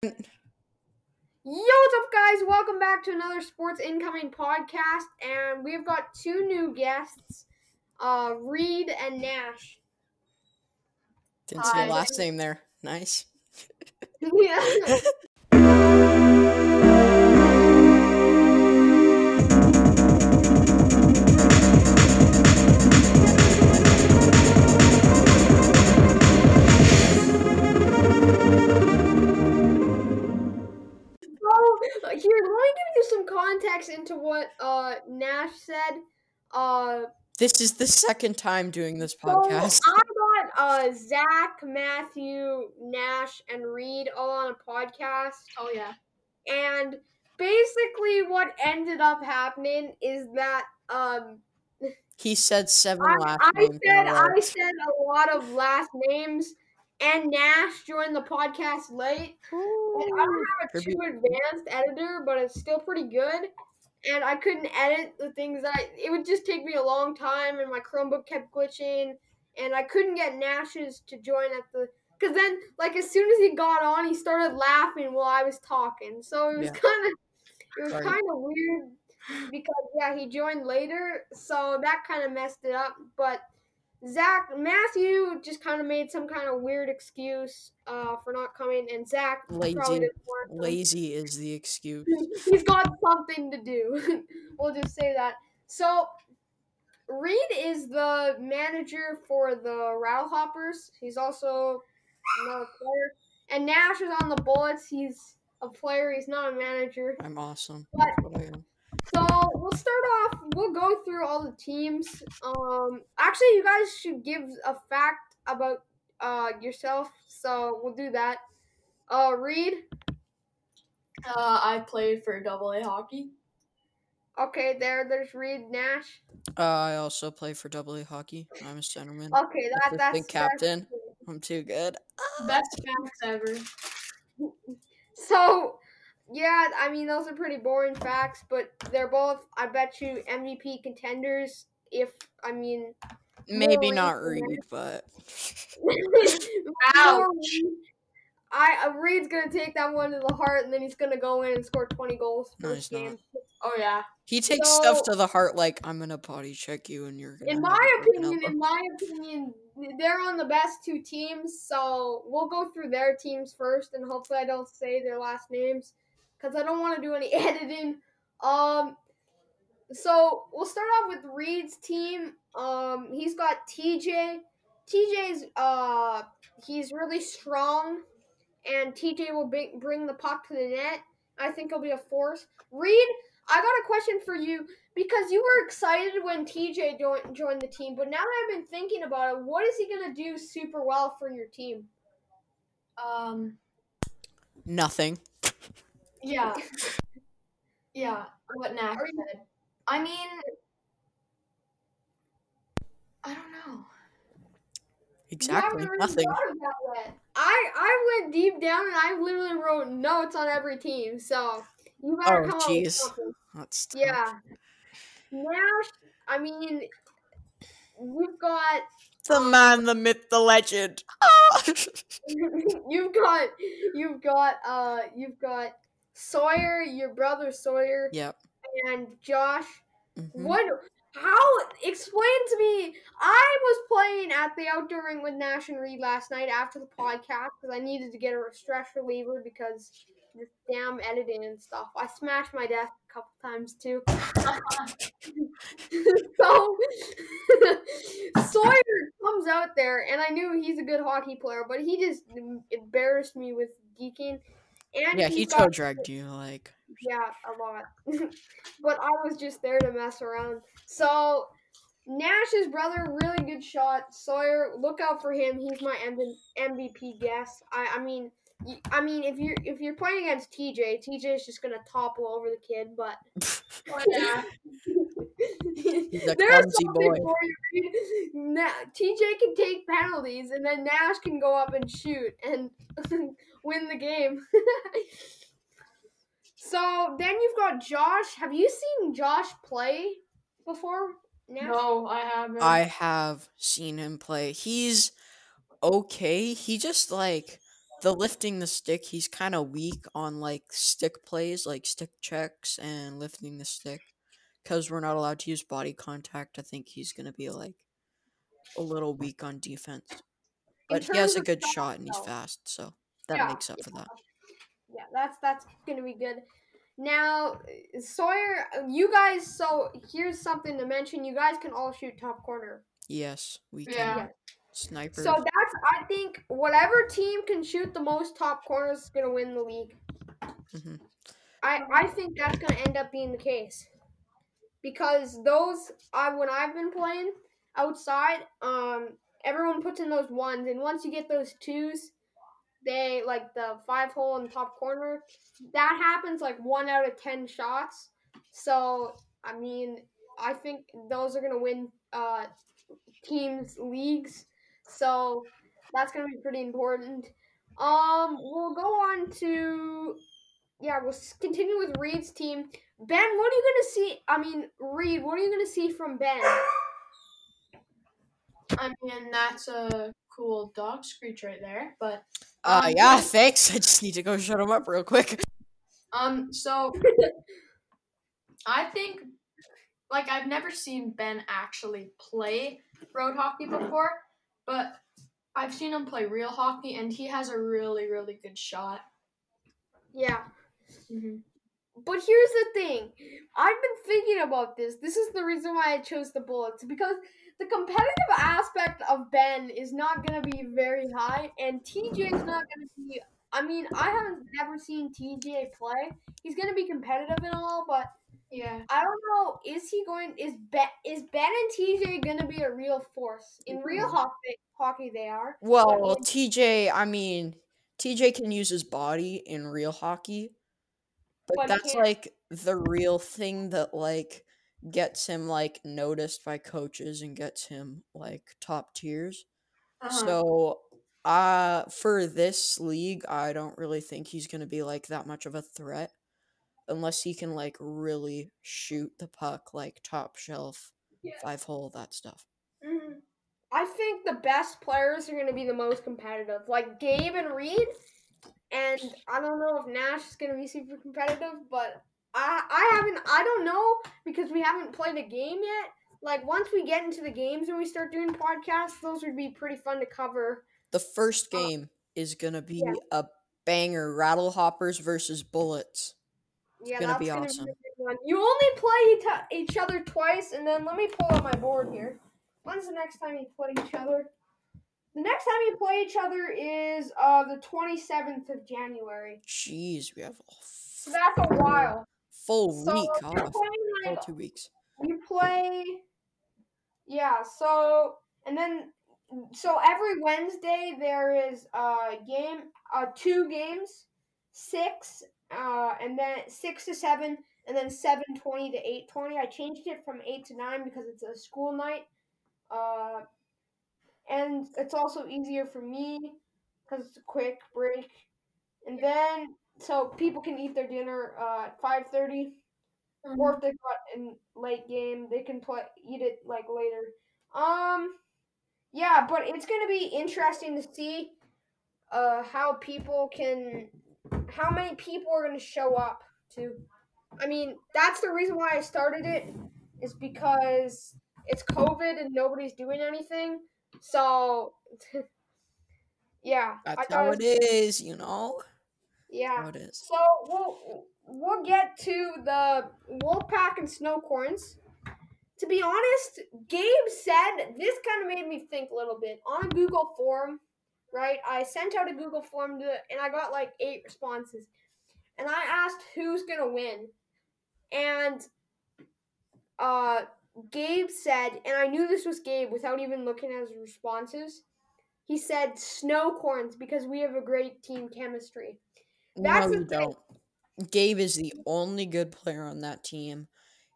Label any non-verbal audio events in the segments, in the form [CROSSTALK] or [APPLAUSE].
Yo, what's up, guys? Welcome back to another Sports Incoming podcast, and we've got two new guests, uh, Reed and Nash. Didn't see Hi. your last name there. Nice. [LAUGHS] yeah. [LAUGHS] context into what uh Nash said. Uh, This is the second time doing this so podcast. I got uh Zach, Matthew, Nash, and Reed all on a podcast. Oh yeah. And basically, what ended up happening is that um, He said seven I, last I names. in said a. I said a lot of last names, and Nash joined the podcast late. And I don't have a too advanced editor, but it's still pretty good. And I couldn't edit the things that I. It would just take me a long time, and my Chromebook kept glitching, and I couldn't get Nash's to join at the. Cause then, like as soon as he got on, he started laughing while I was talking. So it was Yeah. kind of, it was kind of weird because yeah, he joined later, so that kind of messed it up. But Zach Matthew just kind of made some kind of weird excuse uh, for not coming, and Zach Lazy. didn't want. Lazy is the excuse. [LAUGHS] He's got something to do. [LAUGHS] we'll just say that. So Reed is the manager for the Rattlehoppers. He's also another player, and Nash is on the Bullets. He's a player. He's not a manager. I'm awesome. But- That's what I am. So we'll start off. We'll go through all the teams. Um, actually, you guys should give a fact about uh yourself. So we'll do that. Uh, Reed. Uh, I played for Double A hockey. Okay, there. There's Reed Nash. Uh, I also play for Double A hockey. I'm a centerman. Okay, that Assistant that's captain. that's- I'm too good. Best facts ever. So, yeah, I mean those are pretty boring facts, but they're both. I bet you MVP contenders. If I mean, Maybe not Reed [LAUGHS] but Ouch. I uh, Reed's gonna take that one to the heart, and then he's gonna go in and score twenty goals No, first he's not. Oh yeah. he takes stuff to the heart. Like I'm gonna potty check you, and you're gonna. In my opinion, in my opinion, they're on the best two teams. So we'll go through their teams first, and hopefully I don't say their last names because I don't want to do any [LAUGHS] editing. Um, so we'll start off with Reed's team. Um, he's got TJ. TJ's uh, he's really strong, and TJ will bring bring the puck to the net. I think he'll be a force. Reed, I got a question for you because you were excited when TJ joined joined the team, but now that I've been thinking about it, what is he gonna do super well for your team? Um. Nothing. Yeah. Yeah. What Nash Are you- said. I mean. I don't know. Exactly. really Nothing. thought of that yet. I I went deep down and I literally wrote notes on every team, so you better Oh, come up with jeez. something. That's tough. Yeah. Nash, I mean, you've got The man, the myth, the legend. [LAUGHS] [LAUGHS] You've got you've got uh you've got Sawyer, your brother Sawyer, yep. and Josh. mhm. What? How? Explain to me. I was playing at the outdoor ring with Nash and Reed last night after the podcast because I needed to get a stress reliever because this damn editing and stuff. I smashed my desk a couple times too. [LAUGHS] so [LAUGHS] Sawyer comes out there, and I knew he's a good hockey player, but he just embarrassed me with geeking. And Yeah, he toe dragged you. Like, yeah, a lot. [LAUGHS] but I was just there to mess around. So Nash's brother, really good shot. Sawyer, look out for him. He's my M- MVP guess. I, I mean, I mean, if you're if you're playing against TJ, TJ is just gonna topple over the kid. But [LAUGHS] Oh, uh, yeah. He's a [LAUGHS] There's clumsy something boy. for you. Na- TJ can take penalties, and then Nash can go up and shoot and [LAUGHS] win the game. so then you've got Josh. Have you seen Josh play before? Nash? No, I haven't. I have seen him play. He's okay. He just like the lifting the stick, he's kind of weak on like stick plays, like stick checks and lifting the stick. Because we're not allowed to use body contact, I think he's gonna be like a little weak on defense. But he has a good shot, shot and he's fast, so that Yeah, makes up for that. Yeah, that's that's gonna be good. Now, uh, Sawyer, uh, you guys. So here's something to mention. You guys can all shoot top corner. Yes, we can. Yeah. Yeah. Sniper. So that's I think whatever team can shoot the most top corners is gonna win the league. Mhm. I I think that's gonna end up being the case because those I when I've been playing outside, um, everyone puts in those ones, and once you get those twos, they like the five hole in the top corner. That happens like one out of ten shots. So I mean, I think those are gonna win uh teams leagues. So that's gonna be pretty important. Um, we'll go on to yeah, we'll continue with Reed's team. Ben, what are you gonna see? I mean, Reed, what are you gonna see from Ben? I mean, that's a cool dog screech right there. But uh, um, yeah, thanks. I just need to go shut him up real quick. Um, so I think like I've never seen Ben actually play road hockey before, but I've seen him play real hockey and he has a really, really good shot. Yeah, Mm-hmm. but here's the thing. I've been thinking about this. This is the reason why I chose the Bullets because the competitive aspect of Ben is not gonna be very high, and TJ is not gonna be. I mean, I haven't never seen TJ play. He's gonna be competitive and all, but Yeah. I don't know. Is he going? Is Ben? Is Ben and TJ gonna be a real force in real hockey? Hockey, they are. Well, in- TJ, I mean, TJ can use his body in real hockey, but, But that's like the real thing that like gets him like noticed by coaches and gets him like top tiers. Uh-huh. So, uh for this league, I don't really think he's going to be like that much of a threat unless he can like really shoot the puck like top shelf, Yeah. five hole, that stuff. Mhm. I think the best players are going to be the most competitive, like Gabe and Reed. And I don't know if Nash is going to be super competitive, but I I haven't I don't know because we haven't played a game yet. Like once we get into the games and we start doing podcasts, those would be pretty fun to cover. The first Oh. game is going to be Yeah. a banger, Rattle Hoppers versus Bullets. Yeah, gonna that's be gonna awesome. be a big one. You only play each, each other twice, and then let me pull up my board here. When's the next time you play each other? The next time you play each other is uh the twenty seventh of January. Jeez, we have a So that's a while. full So week off. Full like two weeks. you play yeah so and then so every wednesday there is a game uh two games six uh and then six to seven and then seven twenty to eight twenty. I changed it from eight to nine because it's a school night. Uh and it's also easier for me because it's a quick break. And then so people can eat their dinner uh, at five thirty. Or if they got in late game, they can play eat it like later. Um, yeah, but it's gonna be interesting to see uh how people can, how many people are gonna show up to. I mean, that's the reason why I started it, is because it's COVID and nobody's doing anything. So, [LAUGHS] yeah, That's how it is, you know? Yeah. How it is. So we'll we'll get to the Wolfpack and Snowcorns. To be honest, Gabe said this kind of made me think a little bit on a Google form. Right, I sent out a Google form to, and I got like eight responses, and I asked who's gonna win, and uh, Gabe said, and I knew this was Gabe without even looking at his responses. He said Snowcorns because we have a great team chemistry. That's no, thing. don't. Gabe is the only good player on that team.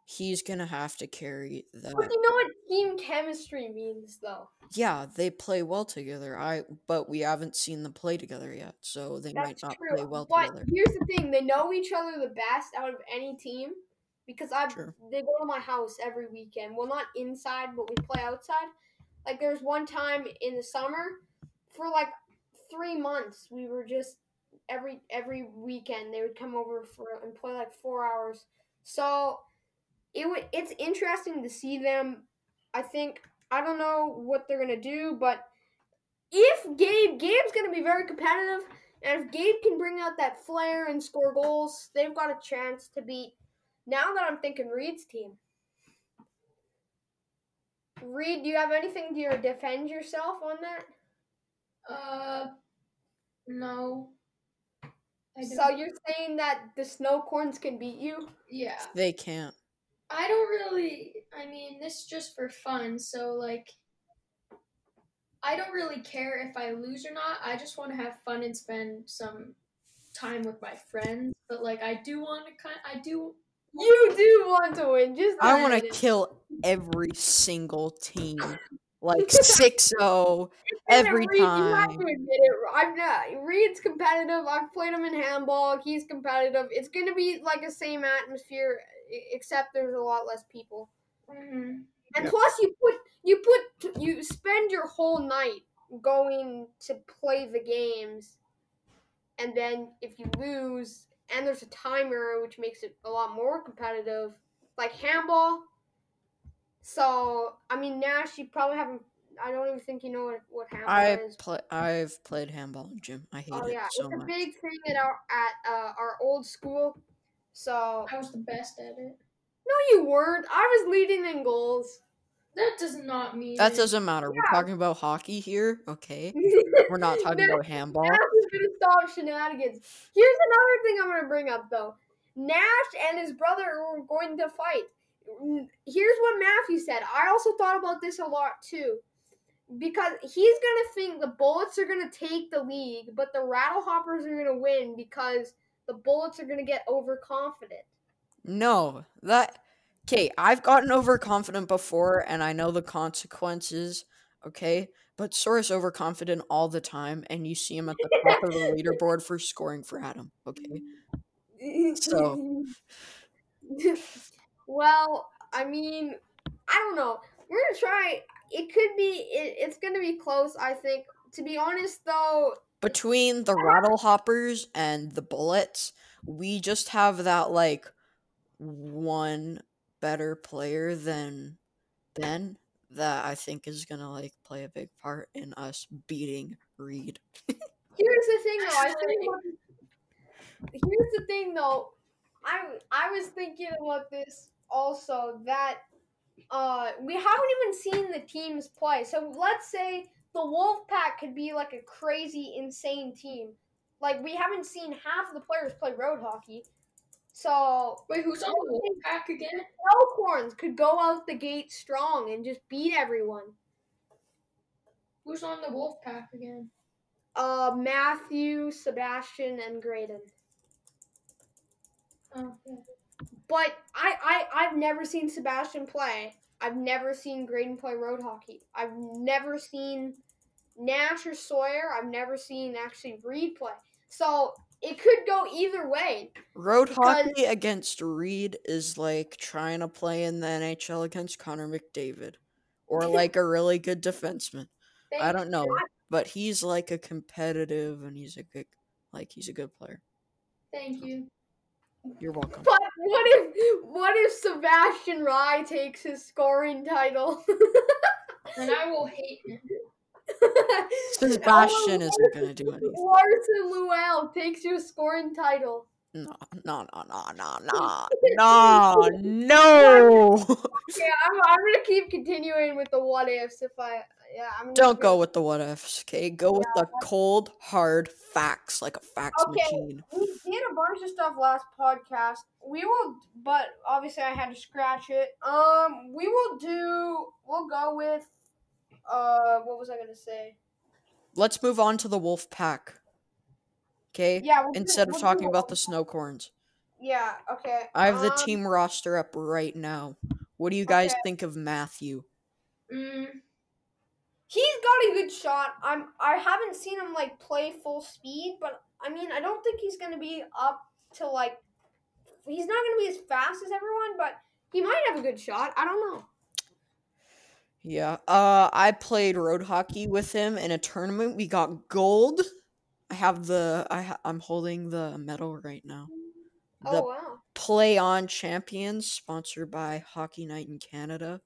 He's gonna have to carry that. But you know what team chemistry means, though. Yeah, they play well together. I but we haven't seen them play together yet, so they might not true. play well but together. here's the thing: they know each other the best out of any team because I True. they go to my house every weekend. Well, not inside, but we play outside. Like there's one time in the summer for like three months we were just every every weekend they would come over for and play like four hours. So it would it's interesting to see them. I think I don't know what they're gonna do, but if Gabe Gabe's gonna be very competitive, and if Gabe can bring out that flair and score goals, they've got a chance to beat. Now that I'm thinking Reed's team. Reed, do you have anything to defend yourself on that? Uh, no. So you're saying that the snow corns can beat you? yeah. They can't. I don't really. I mean, this is just for fun. So like, I don't really care if I lose or not. I just want to have fun and spend some time with my friends. But like, I do want to kind. I do. You do want to win. Just I want to kill every single team, like 6-0 every Reed, You have to admit it. I'm not. Reed's competitive. I've played him in handball. He's competitive. It's gonna be like the same atmosphere, except there's a lot less people. hmm And Yeah. plus, you put you put you spend your whole night going to play the games, and then if you lose, and there's a timer, which makes it a lot more competitive, like handball. So I mean, Nash, you probably haven't. I don't even think you know what what handball I is. play. I've played handball in gym. I hate Oh it yeah, so it's a big thing at our at uh, our old school. So I was the best at it. no, you weren't. I was leading in goals. That does not mean That it. doesn't matter. We're talking about hockey here, okay? [LAUGHS] We're not talking Nash- about handball. Nash is gonna stop shenanigans. Here's another thing I'm gonna bring up though. Nash and his brother were going to fight. Here's what Matthew said. I also thought about this a lot too. Because he's gonna think the Bullets are gonna take the league, but the Rattlehoppers are gonna win because the Bullets are gonna get overconfident. No, that okay. I've gotten overconfident before, and I know the consequences. Okay, but Sora's overconfident all the time, and you see him at the top of the [LAUGHS] leaderboard for scoring for Adam. Okay, So- [LAUGHS] well, I mean, I don't know. We're gonna try. It could be. It, it's gonna be close. I think. To be honest, though, between the rattle hoppers and the bullets, we just have that like one better player than Ben that I think is gonna like play a big part in us beating Reed. here's the thing, though. I [LAUGHS] think. Here's the thing, though. I I was thinking about this also that uh we haven't even seen the teams play. So let's say the Wolfpack could be like a crazy, insane team. Like we haven't seen half of the players play road hockey. So Wait, who's on the wolf pack again? Elkhorns could go out the gate strong and just beat everyone. Who's on the wolf pack again? Uh, Matthew, Sebastian, and Graydon. Oh, yeah. But I, I, I've never seen Sebastian play. I've never seen Graydon play road hockey. I've never seen Nash or Sawyer. I've never seen actually Reed play. So it could go either way. Road hockey against Reed is like trying to play in the NHL against Connor McDavid, or [LAUGHS] like a really good defenseman. I don't know, but he's like a competitive and he's a good, like he's a good player. Thank you. You're welcome. But what if what if Sebastian Rye takes his scoring title? [LAUGHS] And I will hate him. Sebastian oh. isn't gonna do anything. Larson Luell takes your scoring title. No, no, no, no, no, [LAUGHS] no, no, no. Yeah, I'm, I'm gonna keep continuing with the what ifs if I yeah I'm Don't go with the what ifs, okay? Go with the cold, hard facts, like a fax Okay. machine. We did a bunch of stuff last podcast. We will, but obviously I had to scratch it. Um, we will do. We'll go with. Uh, what was I gonna say? Let's move on to the wolf pack. Okay? Yeah. we'll do- Instead of we'll talking about the snow corns. Yeah. Okay. I have the um, team roster up right now. What do you guys Okay. think of Matthew? Mm, He's got a good shot. I'm. I haven't seen him like play full speed, but I mean, I don't think he's gonna be up to like. He's not gonna be as fast as everyone, but he might have a good shot. I don't know. Yeah. Uh I played road hockey with him in a tournament. We got gold. I have the I ha- I'm holding the medal right now. The Oh wow. Play On Champions, sponsored by Hockey Night in Canada.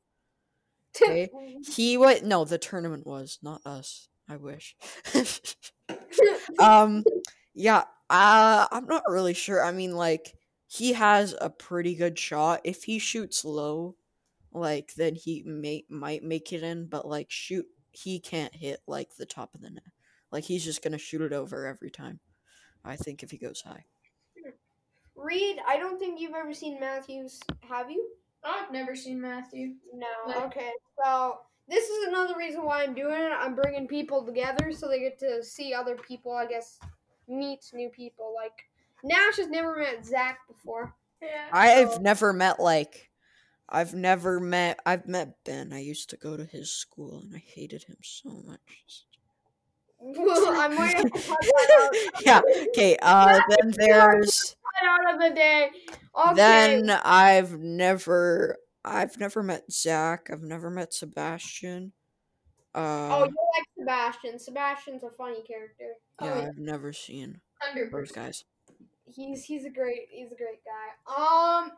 Okay. He what? No, the tournament was not us. I wish. [LAUGHS] um, yeah. Uh, I'm not really sure. I mean, like he has a pretty good shot. If he shoots low, like then he may might make it in. But like shoot, he can't hit like the top of the net. Like he's just gonna shoot it over every time. I think if he goes high. Reed, I don't think you've ever seen Matthews, have you? I've never seen Matthew. No. No. Okay. So this is another reason why I'm doing it. I'm bringing people together so they get to see other people. I guess meet new people. Like Nash has never met Zach before. Yeah. I've So- never met like I've never met I've met Ben. I used to go to his school and I hated him so much. [LAUGHS] I might have to cut that out, [LAUGHS] yeah. Okay. Uh [LAUGHS] then there's cut out of the day. Okay. then I've never I've never met Zach. I've never met Sebastian. oh, Uh you like Sebastian. Sebastian's a funny character. oh, yeah, yeah. I've never seen Hundred those guys. He's he's a great he's a great guy. Um,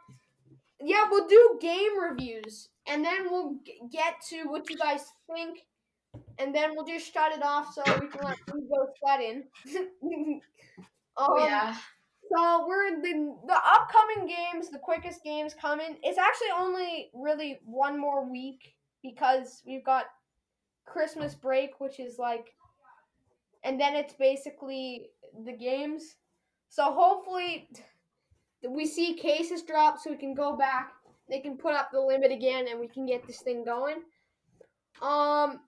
yeah, we'll do game reviews, and then we'll g- get to what you guys think, and then we'll just shut it off so we can let you go sweat in. [LAUGHS] um, Oh yeah. So we're the the upcoming games, the quickest games coming. It's actually only really one more week because we've got Christmas break, which is like, and then it's basically the games. So hopefully we see cases drop so we can go back. They can put up the limit again and we can get this thing going. Um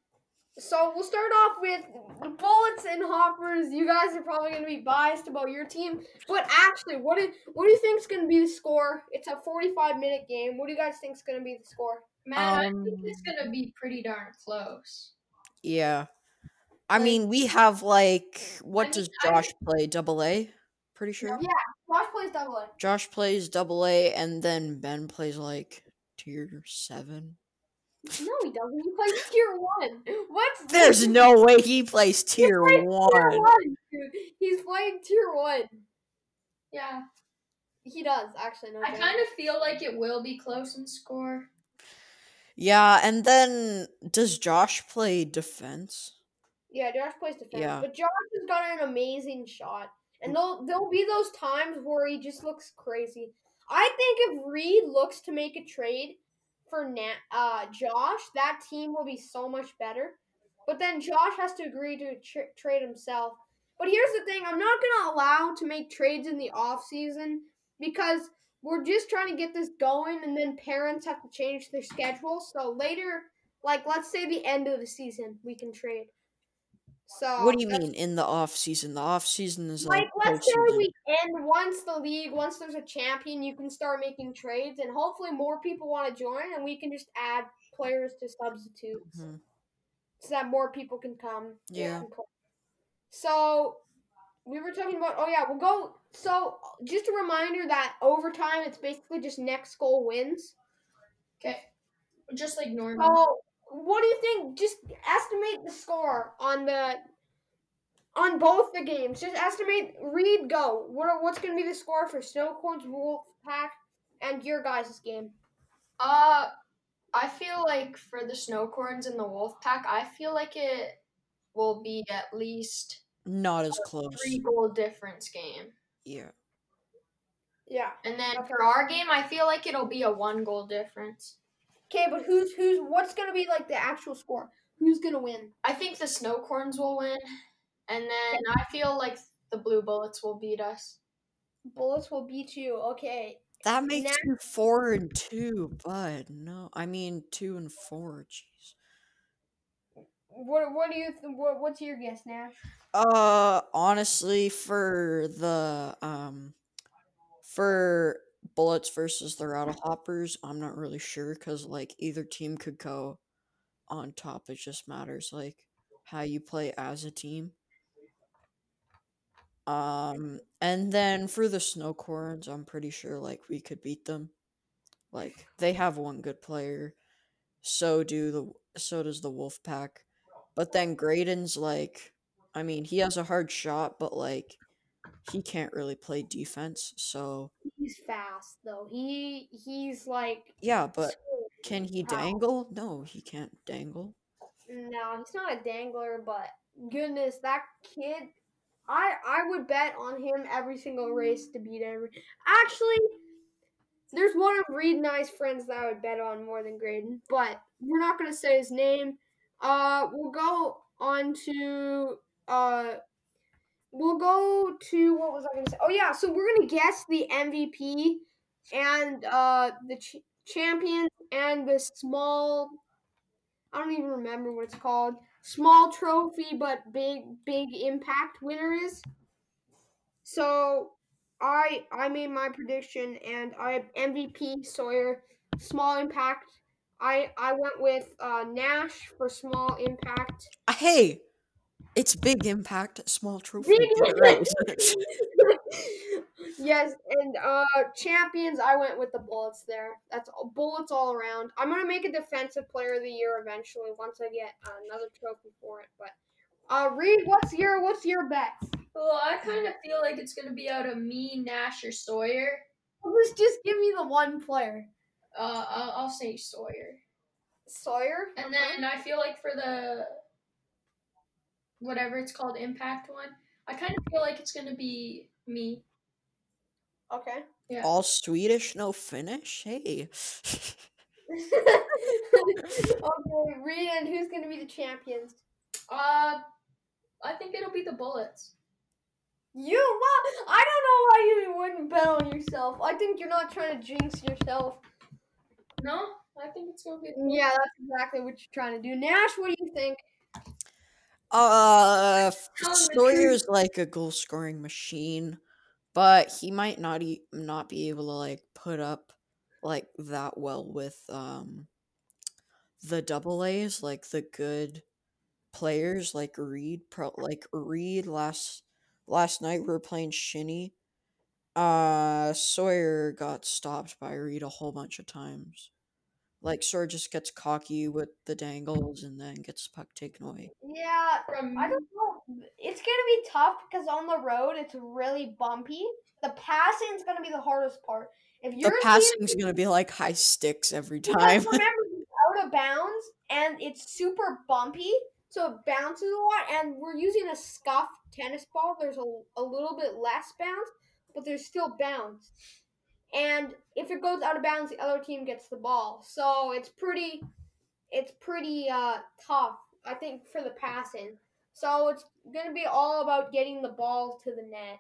so we'll start off with the bullets and hoppers. You guys are probably going to be biased about your team, but actually, what do what do you think is going to be the score? It's a 45 minute game. What do you guys think is going to be the score? Man, I think Um, it's gonna be pretty darn close. Yeah. I Like- mean, we have like what mean, does I- Josh play? Double A? Pretty sure. Yeah. Josh plays double A. Josh plays double A and then Ben plays like tier 7. No, he doesn't. He plays tier one. What's There's this? no way he plays tier plays 1. tier one, dude. He's playing tier one. Yeah. He does actually. No, I kind of feel like it will be close in score. Yeah, and then does Josh play defense? Yeah, Josh plays defense, Yeah. but Josh has got an amazing shot, and there'll there'll be those times where he just looks crazy. I think if Reed looks to make a trade for Na- uh, Josh, that team will be so much better. But then Josh has to agree to tr- trade himself. But here's the thing: I'm not gonna allow to make trades in the off season because we're just trying to get this going, and then parents have to change their schedule. So later, like let's say the end of the season, we can trade. So What do you mean in the off season? The off season is Like, like, let's say we end once the league, once there's a champion, you can start making trades, and hopefully more people want to join, and we can just add players to substitutes Mhm. so that more people can come. Yeah. So we were talking about. Oh yeah, we'll go. So just a reminder that overtime, it's basically just next goal wins. Okay. Just like normal. So what do you think? Just estimate the score on the on both the games. Just estimate. Reed go. What are, what's going to be the score for Snowcorns Wolf Pack and your guys' game? Uh, I feel like for the Snowcorns and the Wolf Pack, I feel like it will be at least Not as close. three goal difference game. Yeah. Yeah. And then Okay. for our game, I feel like it'll be a one goal difference. Okay, but who's who's what's going to be like the actual score? Who's going to win? I think the Snowcorns will win, and then I feel like the Blue Bullets will beat us. Bullets will beat you. Okay. That makes Next- you four and two, but no, I mean two and four. Jeez. What what do you th- what, what's your guess, Nash? Uh, honestly, for the um, for bullets versus the rattle hoppers, I'm not really sure because like either team could go on top. It just matters like how you play as a team. Um, and then for the snowcorns, I'm pretty sure like we could beat them. Like they have one good player, so do the so does the wolf pack. But then Graydon's like I mean, he has a hard shot, but like he can't really play defense. So He's fast though. He he's like yeah, but can he dangle? No, he can't dangle. no, he's not a dangler, but goodness, that kid I I would bet on him every single race to beat every actually there's one of Reed and I's friends that I would bet on more than Graydon, but we're not gonna say his name. Uh we'll go on to uh we'll go to what was I gonna say? Oh yeah, so we're gonna guess the MVP and uh the ch- champions and the small I don't even remember what it's called. Small trophy but big big impact winner is. So I I made my prediction and I have MVP Sawyer, small impact. I I went with uh, Nash for small impact. Hey, it's big impact, small trophy. Big Get it right. [LAUGHS] yes, and uh champions, I went with the bullets there. That's all, bullets all around. I'm gonna make a defensive player of the year eventually once I get another trophy for it. But uh, Reed, what's your what's your bet? Well, I kind of feel like it's gonna be out of me, Nash, or Sawyer. Let's just give me the one player. Uh, I'll, I'll say Sawyer. Sawyer. And then I feel like for the whatever it's called, impact one, I kind of feel like it's gonna be me. Okay. Yeah. All Swedish, no Finnish. Hey. [LAUGHS] [LAUGHS] okay, Reed, and who's gonna be the champions? Uh, I think it'll be the Bullets. You, well, I don't know why you wouldn't bet on yourself. I think you're not trying to jinx yourself. No, I think it's gonna be. Yeah, that's exactly what you're trying to do. Nash, what do you think? Uh, Tell him the Sawyer's like a goal scoring machine, but he might not e- not be able to like put up like that well with um the double A's, like the good players like Reed. Pro like Reed last last night we were playing Shinny. Uh, Sawyer got stopped by Reed a whole bunch of times. Like Sawyer just gets cocky with the dangles and then gets puck taken away. Yeah, I don't know. It's gonna be tough because on the road it's really bumpy. The passing's gonna be the hardest part. If you're The team- passing's gonna be like high sticks every time. [LAUGHS] remember, out of bounds and it's super bumpy, so it bounces a lot. And we're using a scuffed tennis ball. There's a, a little bit less bounce, but there's still bounce. And if it goes out of bounds, the other team gets the ball. So it's pretty, it's pretty uh, tough. I think for the passing. So it's gonna be all about getting the ball to the net.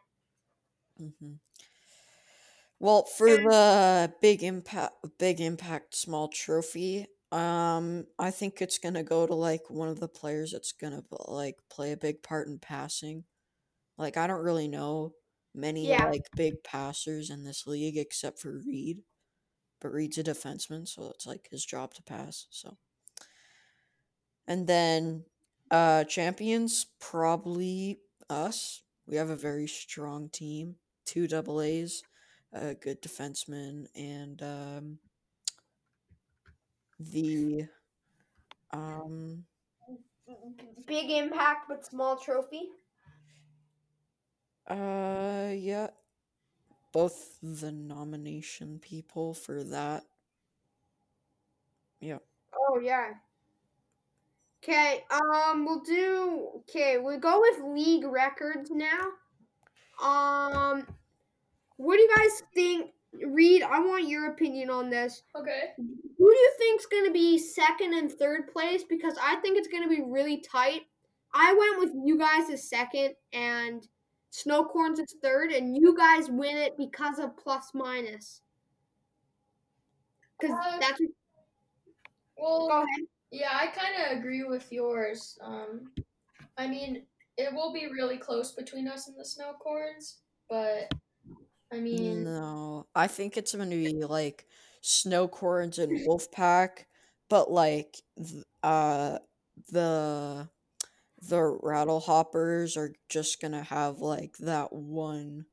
Mm-hmm. Well, for the big impact, big impact, small trophy, um, I think it's gonna go to like one of the players that's gonna like play a big part in passing. Like I don't really know many Yeah. like big passers in this league except for Reed, but Reed's a defenseman, so it's like his job to pass. So, and then uh, champions probably us. We have a very strong team, two double A's a good defenseman and um the um Big impact, but small trophy. Uh yeah both the nomination people for that yeah Oh yeah. Okay, um, we'll do. Okay, we'll go with league records now. Um, what do you guys think? Reed, I want your opinion on this. okay. Who do you think's gonna be second and third place? Because I think it's gonna be really tight. I went with you guys as second, and Snowcorns is third, and you guys win it because of plus minus. Because Uh, that's Well, go ahead. yeah, I kind of agree with yours. Um, I mean, it will be really close between us and the Snowcorns, but I mean, no i think it's gonna be like snowcorns and wolfpack but like th- uh the the rattle hoppers are just gonna have like that one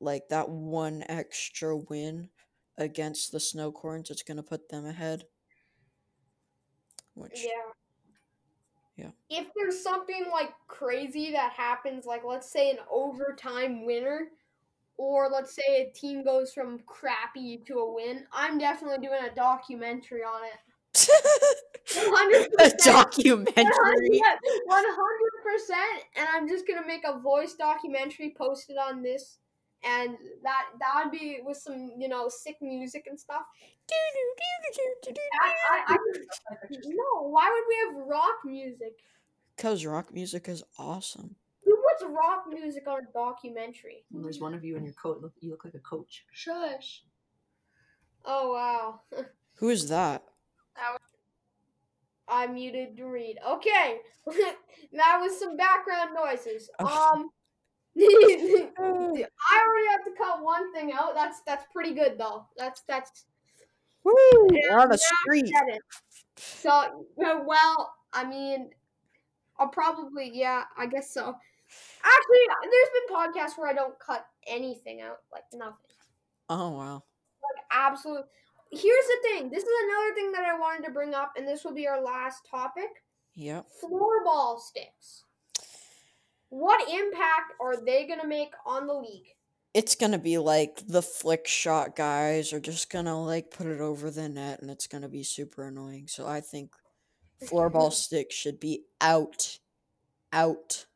like that one extra win against the snowcorns it's gonna put them ahead which Yeah. Yeah. If there's something like crazy that happens, like let's say an overtime winner, or let's say a team goes from crappy to a win, I'm definitely doing a documentary on it. [LAUGHS] 100%. a documentary. One hundred percent, and I'm just gonna make a voice documentary posted on this, and that that would be with some you know sick music and stuff. I, I, I, no, why would we have rock music? Because rock music is awesome. Who puts rock music on a documentary? When there's one of you in your coat, look, you look like a coach. Shush. Oh wow, [LAUGHS] Who is that? I muted to read. Okay, [LAUGHS] that was some background noises. Oh. Um. [LAUGHS] [LAUGHS] I already have to cut one thing out. That's that's pretty good though. That's that's Woo! We're on a street. So, well, I mean, I'll probably, yeah, I guess so. Actually, there's been podcasts where I don't cut anything out, like nothing. Oh wow. Like, absolute. Here's the thing this is another thing that I wanted to bring up, and this will be our last topic Yep. floorball sticks. What impact are they going to make on the league? It's gonna be like the flick shot guys are just gonna like put it over the net and it's gonna be super annoying. So I think floorball [LAUGHS] sticks should be out. Out.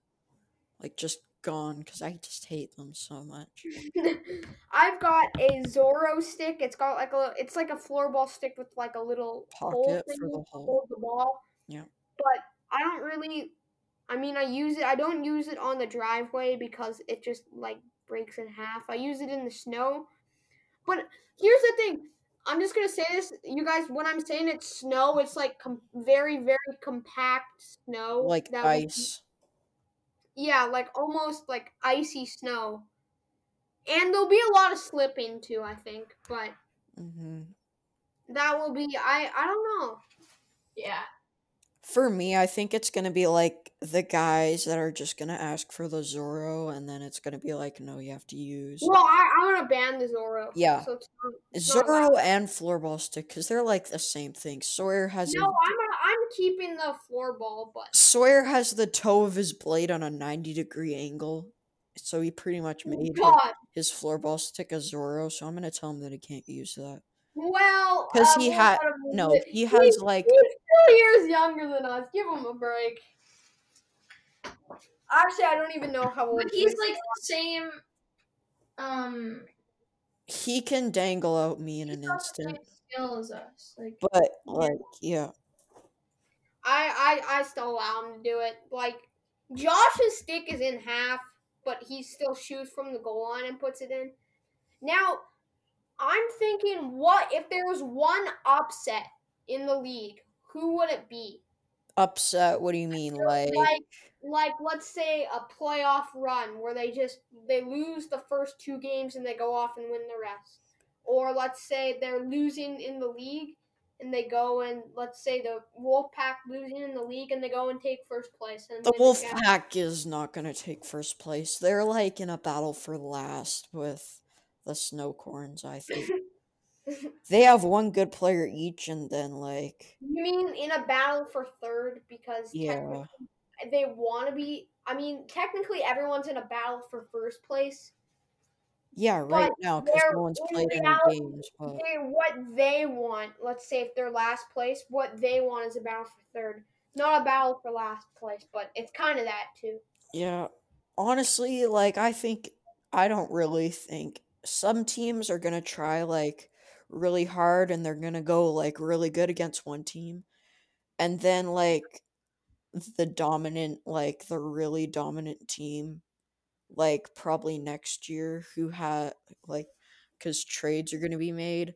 Like just gone because I just hate them so much. [LAUGHS] I've got a Zorro stick. It's got like a it's like a floorball stick with like a little hole Pocket thing for the to hole. hold the ball. Yeah. But I don't really I mean I use it I don't use it on the driveway because it just like breaks in half. I use it in the snow. But here's the thing. I'm just gonna say this, you guys. When I'm saying it's snow, it's like com- very, very compact snow, Like ice. Yeah, like almost like icy snow. And there'll be a lot of slipping too, I think. But hmm that will be I I don't know. Yeah. For me, I think it's gonna be like the guys that are just gonna ask for the Zorro, and then it's gonna be like, no, you have to use Well, I I want to ban the Zorro. Yeah. So it's not, it's not and floorball stick because they're like the same thing. Sawyer has No, a, I'm a, I'm keeping the floorball, but Sawyer has the toe of his blade on a ninety degree angle, so he pretty much made his, God. his floorball stick a Zorro. So I'm gonna tell him that he can't use that. Well, 'Cause uh, he we'll had- No, he has He's- like He's two years younger than us. Give him a break. Actually, I don't even know how old But he's is. like the same. Um. he can dangle out me in He's an got the same instant. skill as us. Like. But like, yeah, I, I I still allow him to do it. Like Josh's stick is in half, but he still shoots from the goal line and puts it in. Now, I'm thinking, what if there was one upset in the league? Who would it be? upset. What do you mean, like? Like, like let's say a playoff run where they just they lose the first two games and they go off and win the rest, or let's say they're losing in the league and they go and let's say the Wolfpack losing in the league and they go and take first place and The win Wolf game. Pack is not gonna take first place. They're like in a battle for last with the Snowcorns. I think [LAUGHS] they have one good player each, and then like You mean in a battle for third because yeah, technically they want to be? I mean, technically everyone's in a battle for first place. Yeah, right but now because no one's played any games. But they, what they want, let's say if they're last place, what they want is a battle for third. Not a battle for last place, but it's kind of that too. yeah, honestly, like I think I don't really think some teams are gonna try like really hard and they're gonna go like really good against one team, and then like the dominant, like the really dominant team, like probably next year, who had like because trades are gonna be made,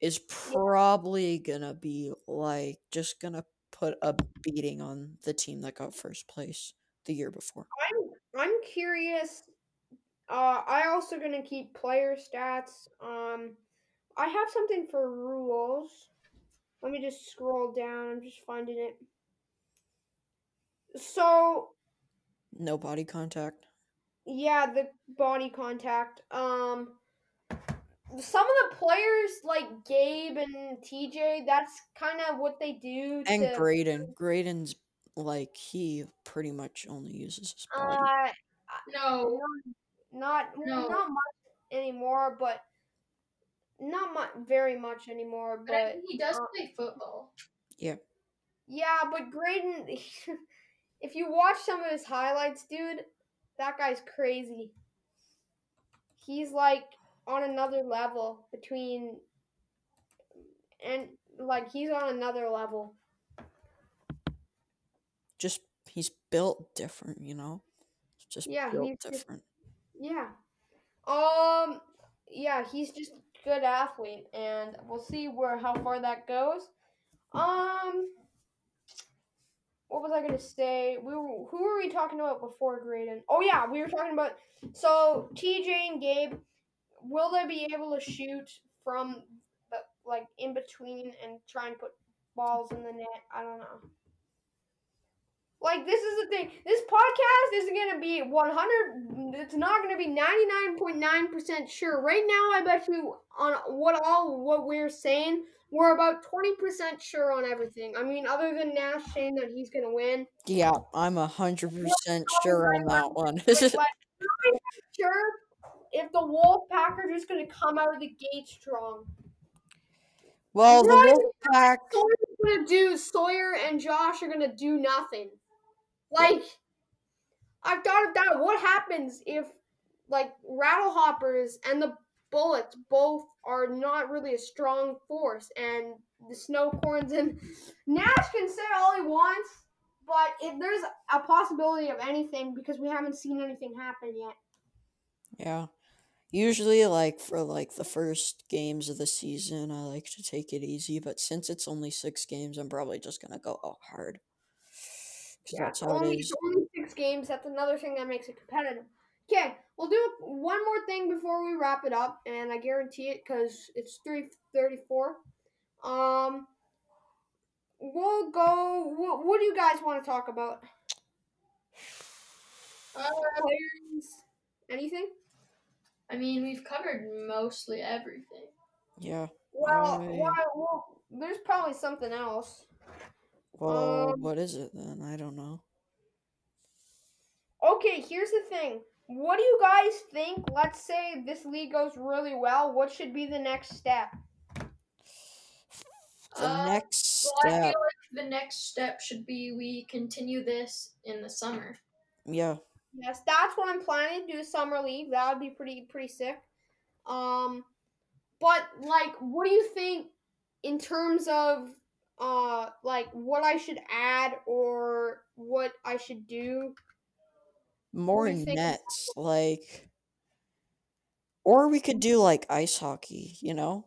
is probably gonna be like just gonna put a beating on the team that got first place the year before. I'm I'm curious. Uh, I also gonna keep player stats. Um, I have something for rules. Let me just scroll down. I'm just finding it. So No body contact. Yeah, the body contact. Um, some of the players like Gabe and TJ. That's kind of what they do. And to, Graydon. Graydon's like he pretty much only uses his body. Uh, No, not No. not much anymore, but not much, very much anymore. but I But he does uh, play football. Yeah. Yeah, but Graydon, [LAUGHS] if you watch some of his highlights, dude, that guy's crazy. He's like on another level between, and like he's on another level. Just he's built different, you know. Just Yeah, built he's just- different. Yeah. Um. Yeah, he's just a good athlete, and we'll see where how far that goes. Um. I gonna say? We were, who were we talking about before Graydon? Oh yeah, we were talking about so TJ and Gabe. Will they be able to shoot from the like in between and try and put balls in the net? I don't know. Like this is the thing. This podcast isn't gonna be 100. It's not gonna be 99.9 percent sure. Right now, I bet you on what all what we're saying, we're about 20 percent sure on everything. I mean, other than Nash saying that he's gonna win, Yeah, I'm a hundred percent sure on that one. [LAUGHS] like, like, I'm not sure if the Wolfpack are just gonna come out of the gate strong. well, the Wolfpack. Sawyer's gonna do Sawyer and Josh are gonna do nothing. Like I've thought of that. What happens if like Rattlehoppers and the Bullets both are not really a strong force and the Snowcorns and [LAUGHS] Nash can say all he wants, but if there's a possibility of anything because we haven't seen anything happen yet. Yeah. Usually, like for like the first games of the season, I like to take it easy. But since it's only six games, I'm probably just gonna go out hard. how only, only six games. That's another thing that makes it competitive. Okay, we'll do one more thing before we wrap it up, and I guarantee it because it's three thirty-four. Um, we'll go. What, what do you guys want to talk about? Uh, Players? Anything? I mean, we've covered mostly everything. Yeah. Well, Alright. well, well, there's probably something else. Well, Um, what is it then? I don't know. Okay, here's the thing. What do you guys think? Let's say this league goes really well. What should be the next step? The Uh, next Well, I step. feel like the next step should be we continue this in the summer. Yeah. Yes, that's what I'm planning to do. Summer league. That would be pretty pretty sick. Um, but like, what do you think in terms of uh like what I should add or what I should do? More nets, like. Or we could do like ice hockey, you know?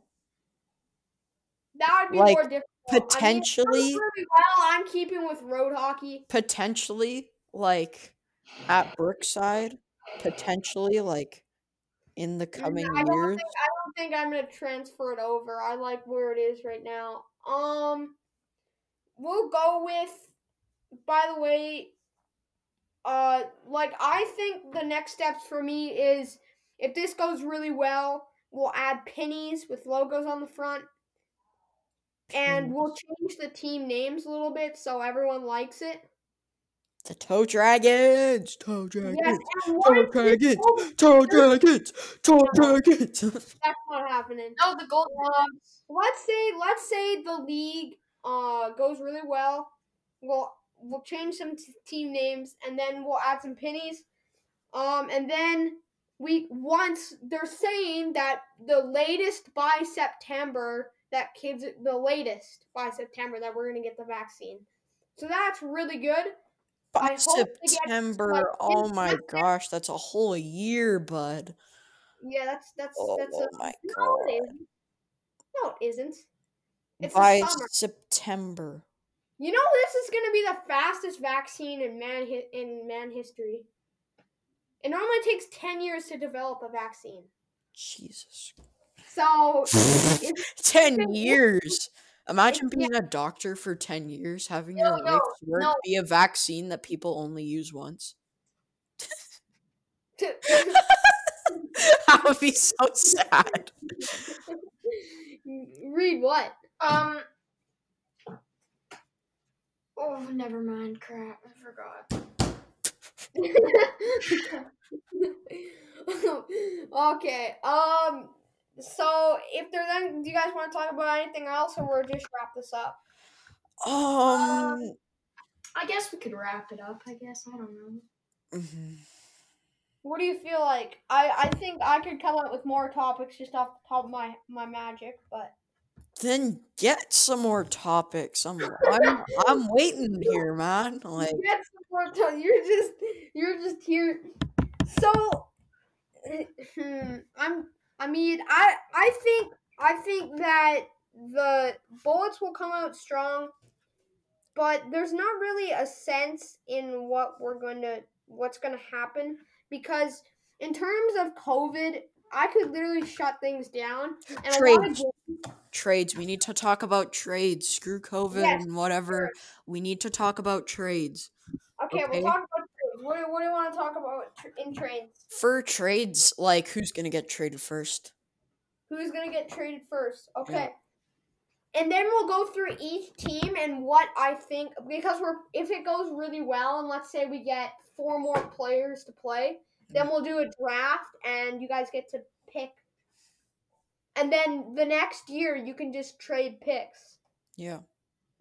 That would be Like, more difficult. I mean, if it goes potentially- really well, I'm keeping with road hockey. Potentially, like at Brookside. Potentially, like in the coming I years. think I don't think I'm gonna transfer it over. I like where it is right now. Um, we'll go with. By the way, uh, like I think the next steps for me is if this goes really well, we'll add pennies with logos on the front, and we'll change the team names a little bit so everyone likes it. The Toe Dragons! Toe Dragons! Yes, Toe what if this Dragons! goes- Toe Dragons! Toe Dragons! [LAUGHS] That's not happening. No, the gold. Um, let's say let's say the league uh goes really well. We'll we'll change some t- team names and then we'll add some pennies. Um, and then we once they're saying that the latest by September that kids the latest by September that we're gonna get the vaccine. So that's really good. By get, September, like, oh my September- gosh, that's a whole year, bud. Yeah, that's that's Oh, that's a my no, god. it isn't. No, it isn't. It's By. September. You know, this is going to be the fastest vaccine in man hi- in man history. It normally takes ten years to develop a vaccine. Jesus. So, [LAUGHS] 10 years. Imagine yeah. being a doctor for 10 years, having No, your no, life's work no. be a vaccine that people only use once. [LAUGHS] [LAUGHS] that would be so sad. read what? Um. Oh, never mind. Crap, I forgot. [LAUGHS] okay. Um. So, if there's any, do you guys want to talk about anything else, or we're just wrap this up? Um. I guess we could wrap it up. I guess I don't know. mhm. What do you feel like? I I think I could come up with more topics just off the top of my my magic, but Then get some more topics. I'm I'm I'm waiting [LAUGHS] here, man. Like get some more to- You're just you're just here. So, hmm, I'm. I mean, I I think I think that the bullets will come out strong, but there's not really a sense in what we're going to what's going to happen because in terms of COVID, I could literally shut things down and a lot of Trades. Trades. We need to talk about trades. Screw COVID Yes, and whatever. We need to talk about trades. Okay, Okay. we'll talk about trades. What, do- what do you want to talk about in trades? For trades, like who's gonna get traded first? Who's gonna get traded first? Okay. And then we'll go through each team and what I think because we're if it goes really well and let's say we get four more players to play, then mm-hmm. we'll do a draft and you guys get to pick. And then the next year you can just trade picks. Yeah.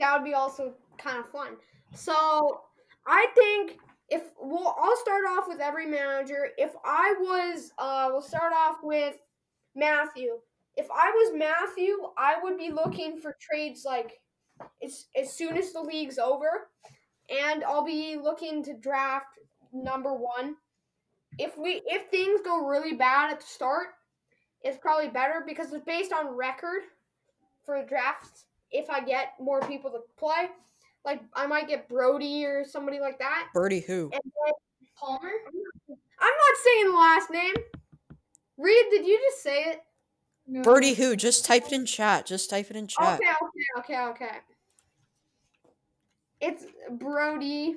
that would be also kind of fun. So I think if well, I'll start off with every manager. If I was, uh, we'll start off with Matthew. If I was Matthew, I would be looking for trades like as as soon as the league's over, and I'll be looking to draft number one. If we if things go really bad at the start, it's probably better because it's based on record for drafts if I get more people to play. Like I might get Brody or somebody like that. Birdie who? And then, Palmer? I'm not saying the last name. Reed, did you just say it? No. Birdie who? Just type it in chat. Just type it in chat. Okay, okay, okay, okay. It's Brody.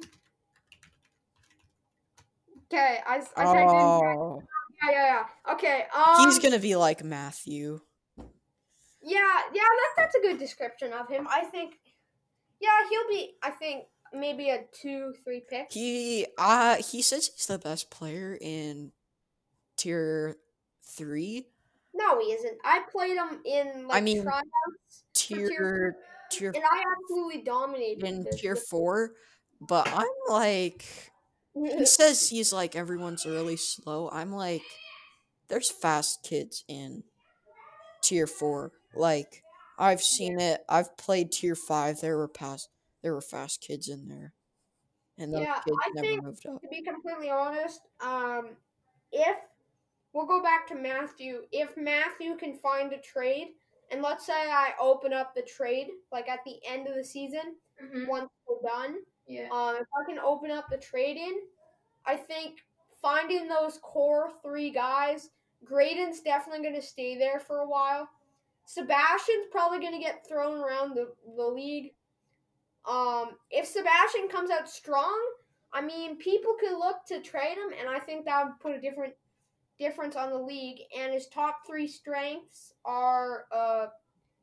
Okay, I, I typed in. Oh, Yeah, yeah, yeah. Okay. Um, he's gonna be like Matthew. Yeah, yeah, that, that's a good description of him. I think. Yeah, he'll be. I think maybe a two, three pick. He uh he says he's the best player in tier three. No, he isn't. I played him in like mean, tryouts, Tier tier and I absolutely dominated. in tier four. But I'm like he says he's like everyone's really slow. I'm like there's fast kids in tier four. Like I've seen it. I've played tier five. There were past there were fast kids in there. And those Yeah, kids I never think- moved up. to be completely honest, um, if we'll go back to Matthew, if Matthew can find a trade, and let's say I open up the trade like at the end of the season, Mhm. once we're done, Yeah. um, if I can open up the trade in, I think finding those core three guys, Graydon's definitely going to stay there for a while. Sebastian's probably going to get thrown around the, the league. Um, if Sebastian comes out strong, I mean, people could look to trade him, and I think that would put a different difference on the league. And his top three strengths are, uh,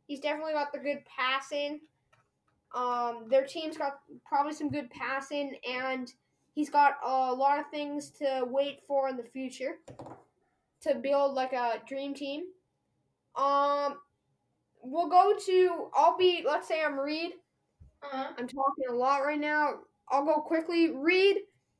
he's definitely got the good passing. Um, their team's got probably some good passing, and he's got a lot of things to wait for in the future to build like a dream team. Um, we'll go to. I'll be. Let's say I'm Reed. Uh-huh. I'm talking a lot right now. I'll go quickly. Reed.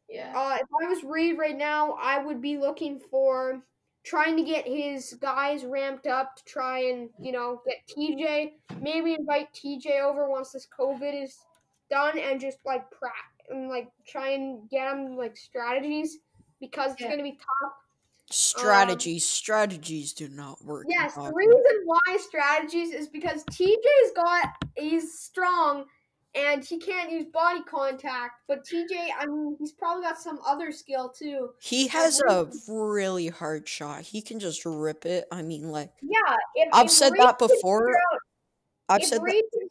Yeah. Uh, if I was Reed right now, I would be looking for trying to get his guys ramped up to try and you know get TJ. Maybe invite TJ over once this COVID is done and just like pra and like try and get him like strategies because it's Yeah. gonna be tough. Strategies, strategies do not work. Yes, the reason why strategies is because TJ's got he's strong and he can't use body contact, but TJ, I mean, he's probably got some other skill too. He has a really hard shot. He can just rip it. I mean, like Yeah, if, I've if said Reed that before. out- I've said that. Reed can-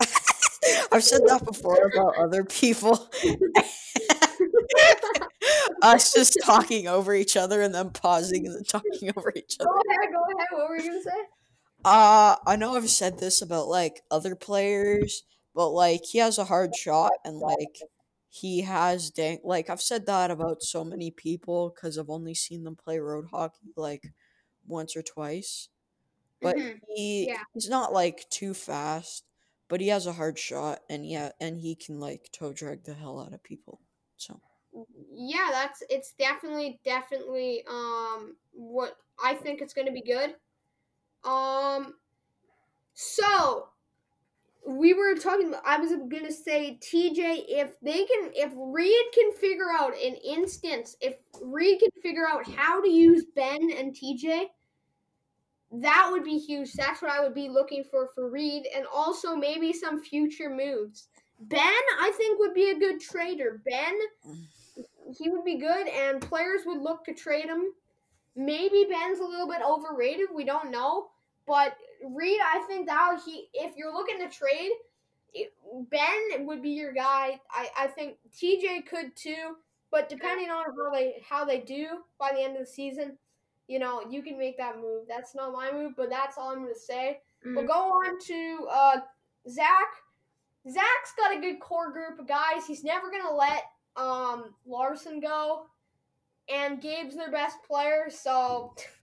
[LAUGHS] I've said that before about other people. [LAUGHS] Us just talking over each other and then pausing and then talking over each other. Go ahead, go ahead. What were you gonna say? Uh, I know I've said this about like other players, but like he has a hard shot and like he has dang like I've said that about so many people because I've only seen them play road hockey like once or twice. But Mhm, he yeah. he's not like too fast, but he has a hard shot and yeah, and he can like toe drag the hell out of people. So yeah, that's it's definitely definitely um what I think it's going to be good. Um so we were talking I was to say TJ if they can if Reed can figure out an instance if Reed can figure out how to use Ben and TJ that would be huge. That's what I would be looking for for Reed and also maybe some future moves. Ben I think would be a good trader. Ben he would be good, and players would look to trade him. Maybe Ben's a little bit overrated. We don't know, but Reed, I think that he, if you're looking to trade, Ben would be your guy. I, I think TJ could too, but depending on how they how they do by the end of the season, you know, you can make that move. That's not my move, but that's all I'm gonna say. We'll Mm. go on to uh, Zach. Zach's got a good core group of guys. He's never gonna let um, Larson go, and Gabe's their best player. So [LAUGHS]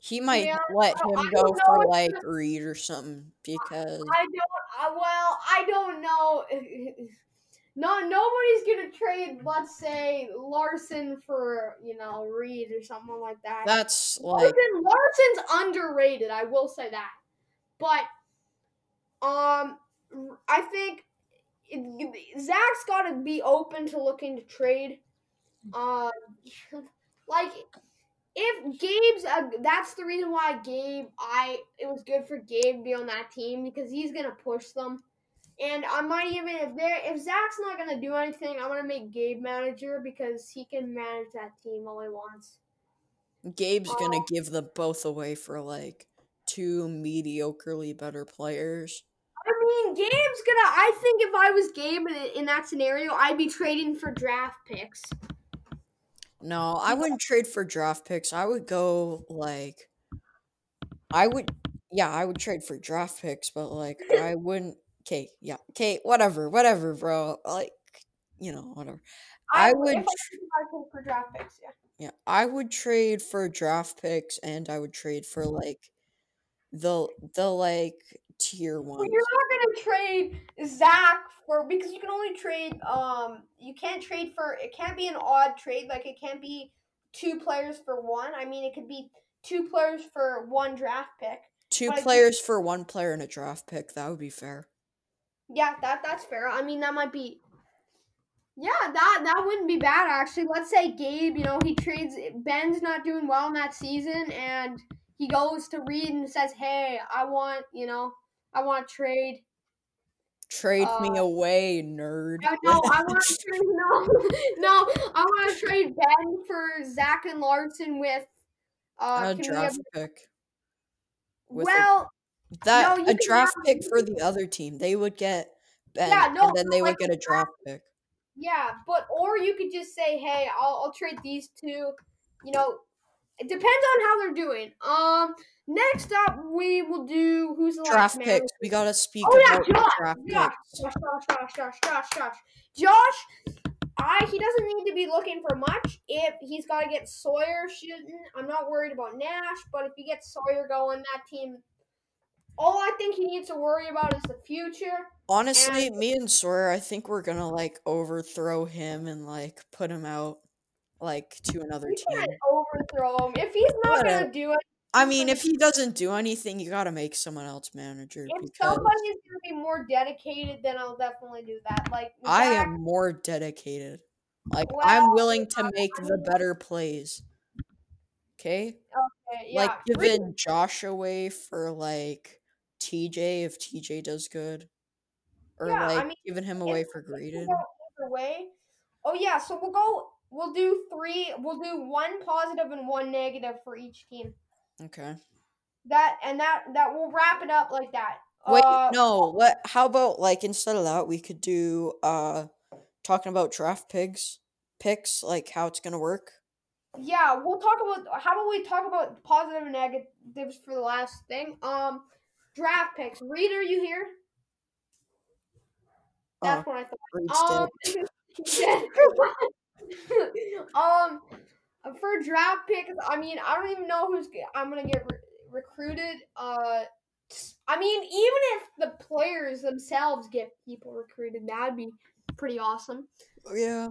he might Yeah, let him go for like Reed or something because I don't. Uh, well, I don't know. [LAUGHS] No, nobody's gonna trade. Let's say Larson for you know Reed or something like that. that's like Larson, Larson's underrated. I will say that, but um, I think it, Zach's got to be open to looking to trade. Um, [LAUGHS] like if Gabe's, uh, that's the reason why Gabe. I it was good for Gabe to be on that team because he's gonna push them. And I might even if they are if Zach's not gonna do anything, I'm gonna make Gabe manager because he can manage that team all he wants. Gabe's gonna Oh. give them both away for like two mediocrely better players. I mean, Gabe's gonna. I think if I was Gabe in, in that scenario, I'd be trading for draft picks. No, I wouldn't trade for draft picks. I would go like I would yeah, I would trade for draft picks, but like I wouldn't okay, yeah. Okay, whatever, whatever, bro. Like, you know, whatever. I would I, I trade for draft picks, yeah. Yeah, I would trade for draft picks and I would trade for like the the like tier one. you're not gonna trade Zach for because you can only trade. Um, you can't trade for. It can't be an odd trade. Like it can't be two players for one. I mean, it could be two players for one draft pick. Two I think- players for one player and a draft pick. That would be fair. Yeah, that that's fair. I mean, that might be. Yeah, that that wouldn't be bad actually. Let's say Gabe, you know, he trades Ben's not doing well in that season and he goes to Reed and says, "Hey, I want, you know, I want to trade. Trade me Uh, away, nerd. No, no, I want to [LAUGHS] trade [LAUGHS] no. No, I want to trade Ben for Zach and Larson with uh a can we draft have, pick. with a- Well, That you a draft pick for the other team. They would get Ben, Yeah, no, and then no, they would get a a draft pick. yeah, but or you could just say, "Hey, I'll I'll trade these two. You know, it depends on how they're doing. Um, next up we will do who's the Draft last picks. We gotta speak Oh yeah, about Josh. draft Josh. Josh, Josh, Josh, Josh, Josh, Josh. Josh, I he doesn't need to be looking for much. If he's got to get Sawyer shooting, I'm not worried about Nash. But if he gets Sawyer going, that team. All I think he needs to worry about is the future. Honestly, me and Sawyer, I think we're gonna like overthrow him and like put him out like to another We team. can't overthrow him if he's not gonna do it. I mean, if he doesn't do anything, you gotta make someone else manager If because somebody is gonna be more dedicated, then I'll definitely do that. Like I am more dedicated. Like I'm willing to I- make the better plays. Okay? okay, yeah, like giving Josh away for like TJ if TJ does good. Or Yeah, I like mean, giving him away for Graydon. go either way. Oh yeah, so we'll go. We'll do three. We'll do one positive and one negative for each team. Okay. That and that that will wrap it up like that. Wait, Uh, no. What? How about like instead of that, we could do uh talking about draft picks, picks, like how it's gonna work. Yeah, we'll talk about. How about we talk about positive and negatives for the last thing? Um, draft picks. Reed, are you here? That's Oh, what I thought. Um. [LAUGHS] [LAUGHS] um, for draft picks, I mean, I don't even know who's I'm gonna get re- recruited. Uh, I mean, even if the players themselves get people recruited, that'd be pretty awesome. yeah,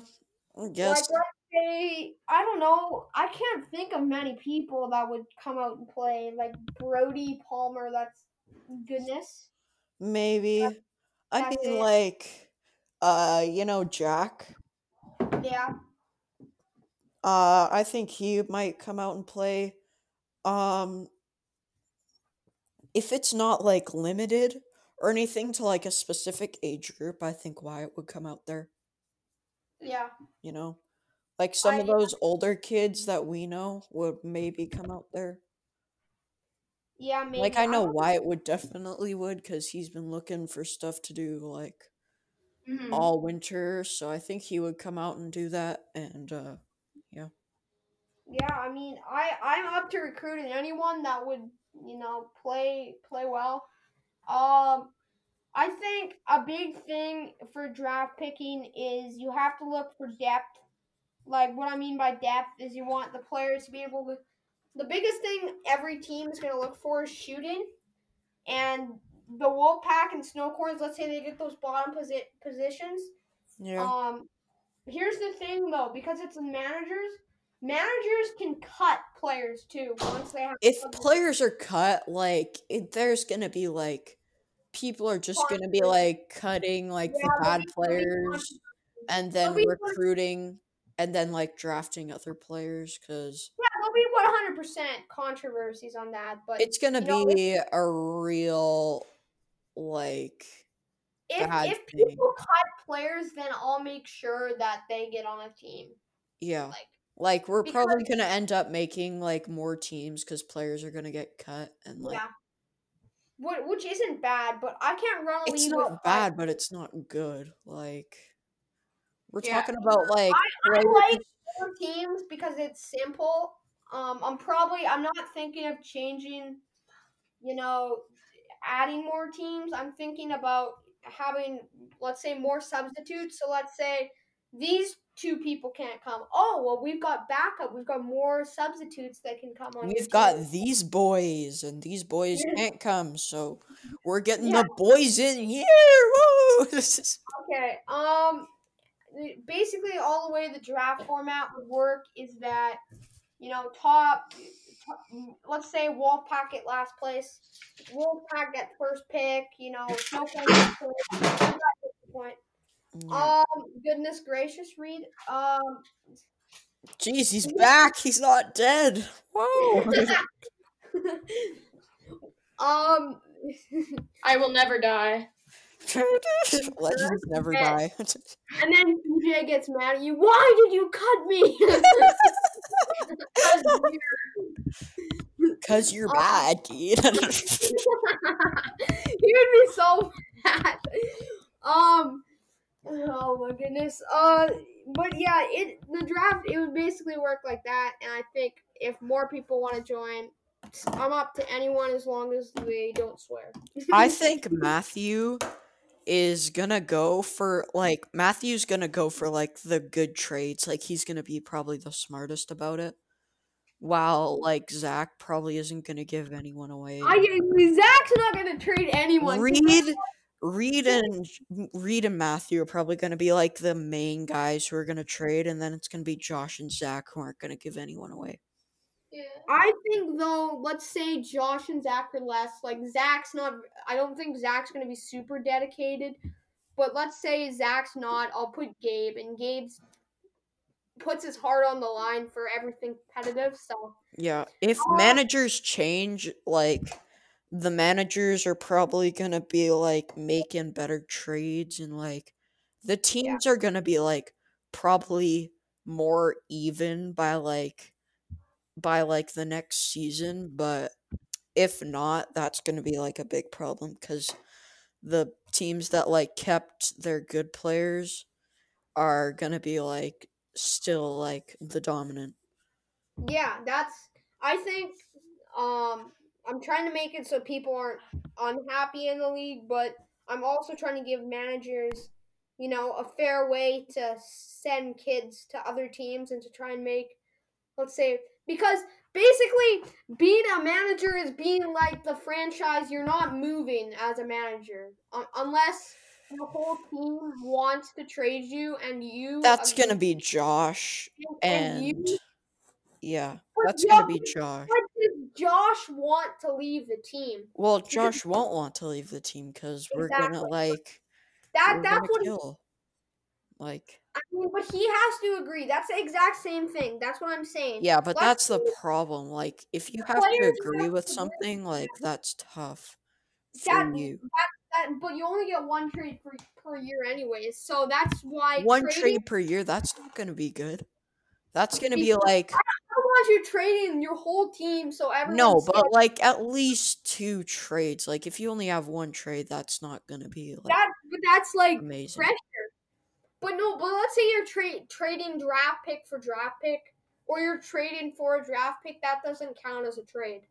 I guess. let's say, I don't know, I can't think of many people that would come out and play. Like Brody Palmer, that's goodness. Maybe. I mean, it. like, uh, you know, Jack. Yeah, Uh, I think he might come out and play. Um, if it's not like limited or anything to like a specific age group, I think Wyatt would come out there. yeah. You know, like some of I- those older kids that we know would maybe come out there. Yeah, maybe. Like I know Wyatt would definitely would because he's been looking for stuff to do like Mhm. all winter. So I think he would come out and do that. And uh, yeah. Yeah, I mean, I I'm up to recruiting anyone that would you know play play well. Um, I think a big thing for draft picking is you have to look for depth. Like what I mean by depth is you want the players to be able to. The biggest thing every team is going to look for is shooting, and the Wolfpack and Snowcorns. Let's say they get those bottom posi- positions. yeah, Um, here's the thing though, because it's managers, managers can cut players too once they have. if players are cut, like it, there's gonna be like people are just gonna be like cutting like Yeah, the bad be- be players and then recruiting and then like drafting other players because yeah, there'll be one hundred percent controversies on that, but it's gonna you know, be a real like if if people cut players, then I'll make sure that they get on a team. yeah Like like we're because- probably gonna end up making like more teams because players are gonna get cut and like yeah, Wh- which isn't bad, but I can't run a it's league with not five- bad but it's not good like we're Yeah. talking about like I players- like four teams because it's simple. Um, I'm probably I'm not thinking of changing, you know, adding more teams. I'm thinking about having let's say more substitutes. So let's say these two people can't come. Oh well, we've got backup. We've got more substitutes that can come on. We've got team. these boys, and these boys can't come, so we're getting Yeah. the boys in here. [LAUGHS] Woo! [LAUGHS] Okay. Um. Basically, all the way the draft format would work is that, you know, top, top let's say Wolfpack at last place, Wolfpack at first pick. You know, Snowflake at first. you got the point. Yeah. Um. Goodness gracious, Reed. Um. Jeez, he's back. He's not dead. Whoa. [LAUGHS] [LAUGHS] um. [LAUGHS] I will never die. [LAUGHS] Legends never Yes. die. And then PJ gets mad at you. Why did you cut me? [LAUGHS] Cause you're Um, bad, kid. [LAUGHS] he would be so mad. Um. Oh my goodness. Uh. But yeah, it the draft it would basically work like that, and I think if more people want to join, I'm up to anyone as long as they don't swear. I think Matthew is gonna go for like Matthew's gonna go for like the good trades. Like he's gonna be probably the smartest about it. While like Zach probably isn't gonna give anyone away. I Zach's not gonna trade anyone. Reed, Reed and Reed and Matthew are probably gonna be like the main guys who are gonna trade, and then it's gonna be Josh and Zach who aren't gonna give anyone away. Yeah. I think though, let's say Josh and Zach are less. Like Zach's not. I don't think Zach's gonna be super dedicated. But let's say Zach's not. I'll put Gabe, and Gabe's puts his heart on the line for everything competitive. So Yeah, if Uh, managers change, like the managers are probably gonna be like making better trades and like the teams are gonna be like probably more even by like by like the next season, but if not, that's gonna be like a big problem because the teams that like kept their good players are gonna be like still like the dominant. yeah, that's. I think. Um, I'm trying to make it so people aren't unhappy in the league, but I'm also trying to give managers you know, a fair way to send kids to other teams and to try and make, let's say, because basically being a manager is being like the franchise. You're not moving as a manager un- unless the whole team wants to trade you and you. That's agree- gonna be Josh, and you. yeah, that's gonna be Josh. Josh want to leave the team? Well, Josh won't want to leave the team because we're gonna like That that's what he. Like I mean, but he has to agree. That's the exact same thing. That's what I'm saying. yeah, but Let's that's the see- problem. Like if you have to Players agree have with to agree. something, like that's tough That- for you. That, but you only get one trade per, per year, anyways. So that's why One trading, trade per year, that's not gonna be good. That's gonna be Because like I don't want you trading your whole team. So everyone. no, but like at least two trades. Like if you only have one trade, that's not gonna be like that. But that's like amazing. But no, but let's say you're tra- trading draft pick for draft pick, or you're trading for a draft pick. That doesn't count as a trade.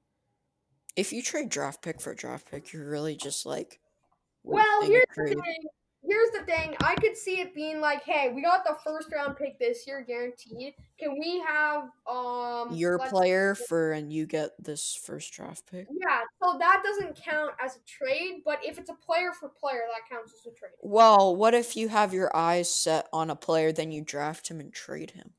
If you trade draft pick for draft pick, you're really just like Well, here's the thing. Here's the thing. I could see it being like, hey, we got the first round pick this year, guaranteed. Can we have um your player for and you get this first draft pick. Yeah, so that doesn't count as a trade, but if it's a player for player, that counts as a trade. Well, what if you have your eyes set on a player, then you draft him and trade him?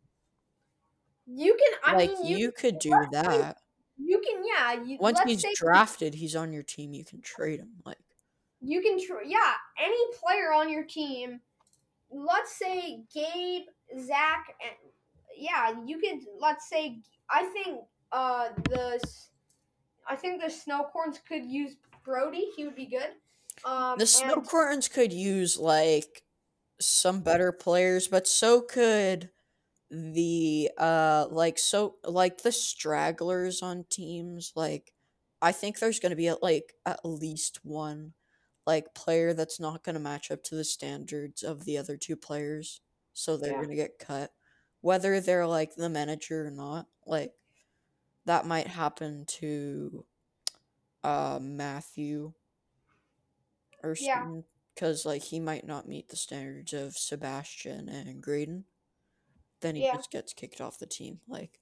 You can, I like mean, you, you, could do that. you can, yeah. You, Once he's say drafted, he's on your team. You can trade him. Like you can, tr- yeah, any player on your team. Let's say Gabe, Zach, and yeah, you could. Let's say I think uh the, I think the Snowcorns could use Brody. He would be good. Um, the Snowcorns could use like some better players, but so could the uh like so like the stragglers on teams. Like I think there's gonna be at like at least one like player that's not gonna match up to the standards of the other two players, so they're Yeah. gonna get cut, whether they're like the manager or not. Like that might happen to uh Matthew or Yeah. because like he might not meet the standards of Sebastian and Graydon. Then he Yeah. just gets kicked off the team. Like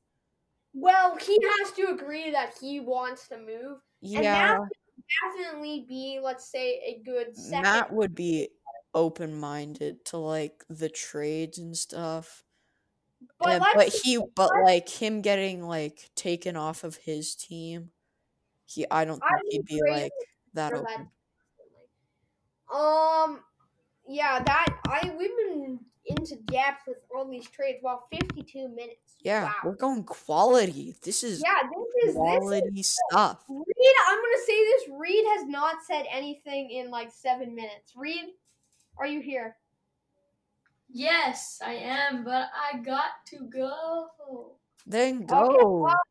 Well, he has to agree that he wants to move. Yeah, definitely be, let's say, a good second. Matt would be open minded to like the trades and stuff. but, Uh, but he but like him getting like taken off of his team, he I don't think he'd be like that for that. open. Um, yeah, that I we've been into depth with all these trades. Well, fifty-two minutes. Yeah, wow. we're going quality. This is Yeah, this is this is quality stuff. Reed. I'm gonna say this. Reed has not said anything in like seven minutes. Reed, are you here? Yes, I am, but I got to go. Then Okay, go. well,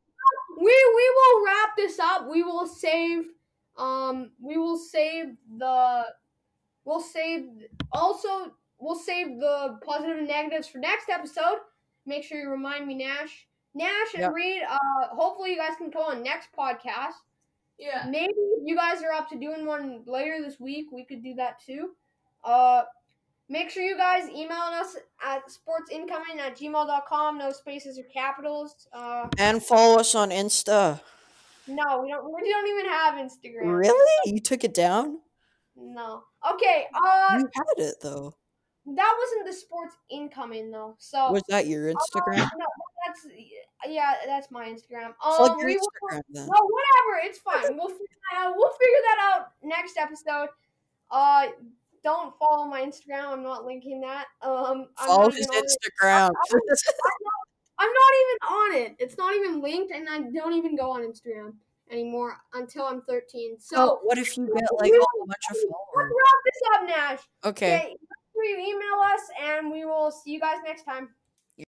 we we will wrap this up. We will save um we will save the we'll save also we'll save the positive and negatives for next episode. Make sure you remind me Nash. Nash and Yep. Reed, uh hopefully you guys can go on next podcast. Yeah. Maybe if you guys are up to doing one later this week, we could do that too. Uh make sure you guys email us at sportsincoming at gmail.com, no spaces or capitals. Uh And follow us on Insta. no, we don't. We don't even have Instagram. Really? You took it down? No. Okay. Uh, You had it though. That wasn't the sports incoming though. So Was that your Instagram? no, that's yeah, that's my Instagram. Plug Um, your we will, Instagram then. no, whatever. It's fine. We'll figure that out. We'll figure that out next episode. Uh, don't follow my Instagram. I'm not linking that. Um, I'm Follow not his even on it. Instagram. I'm not even on it. It's not even linked, and I don't even go on Instagram anymore until I'm 13. So. So what if you get like a bunch of followers? Let's wrap this up, Nash. Okay. Okay, you email us, and we will see you guys next time.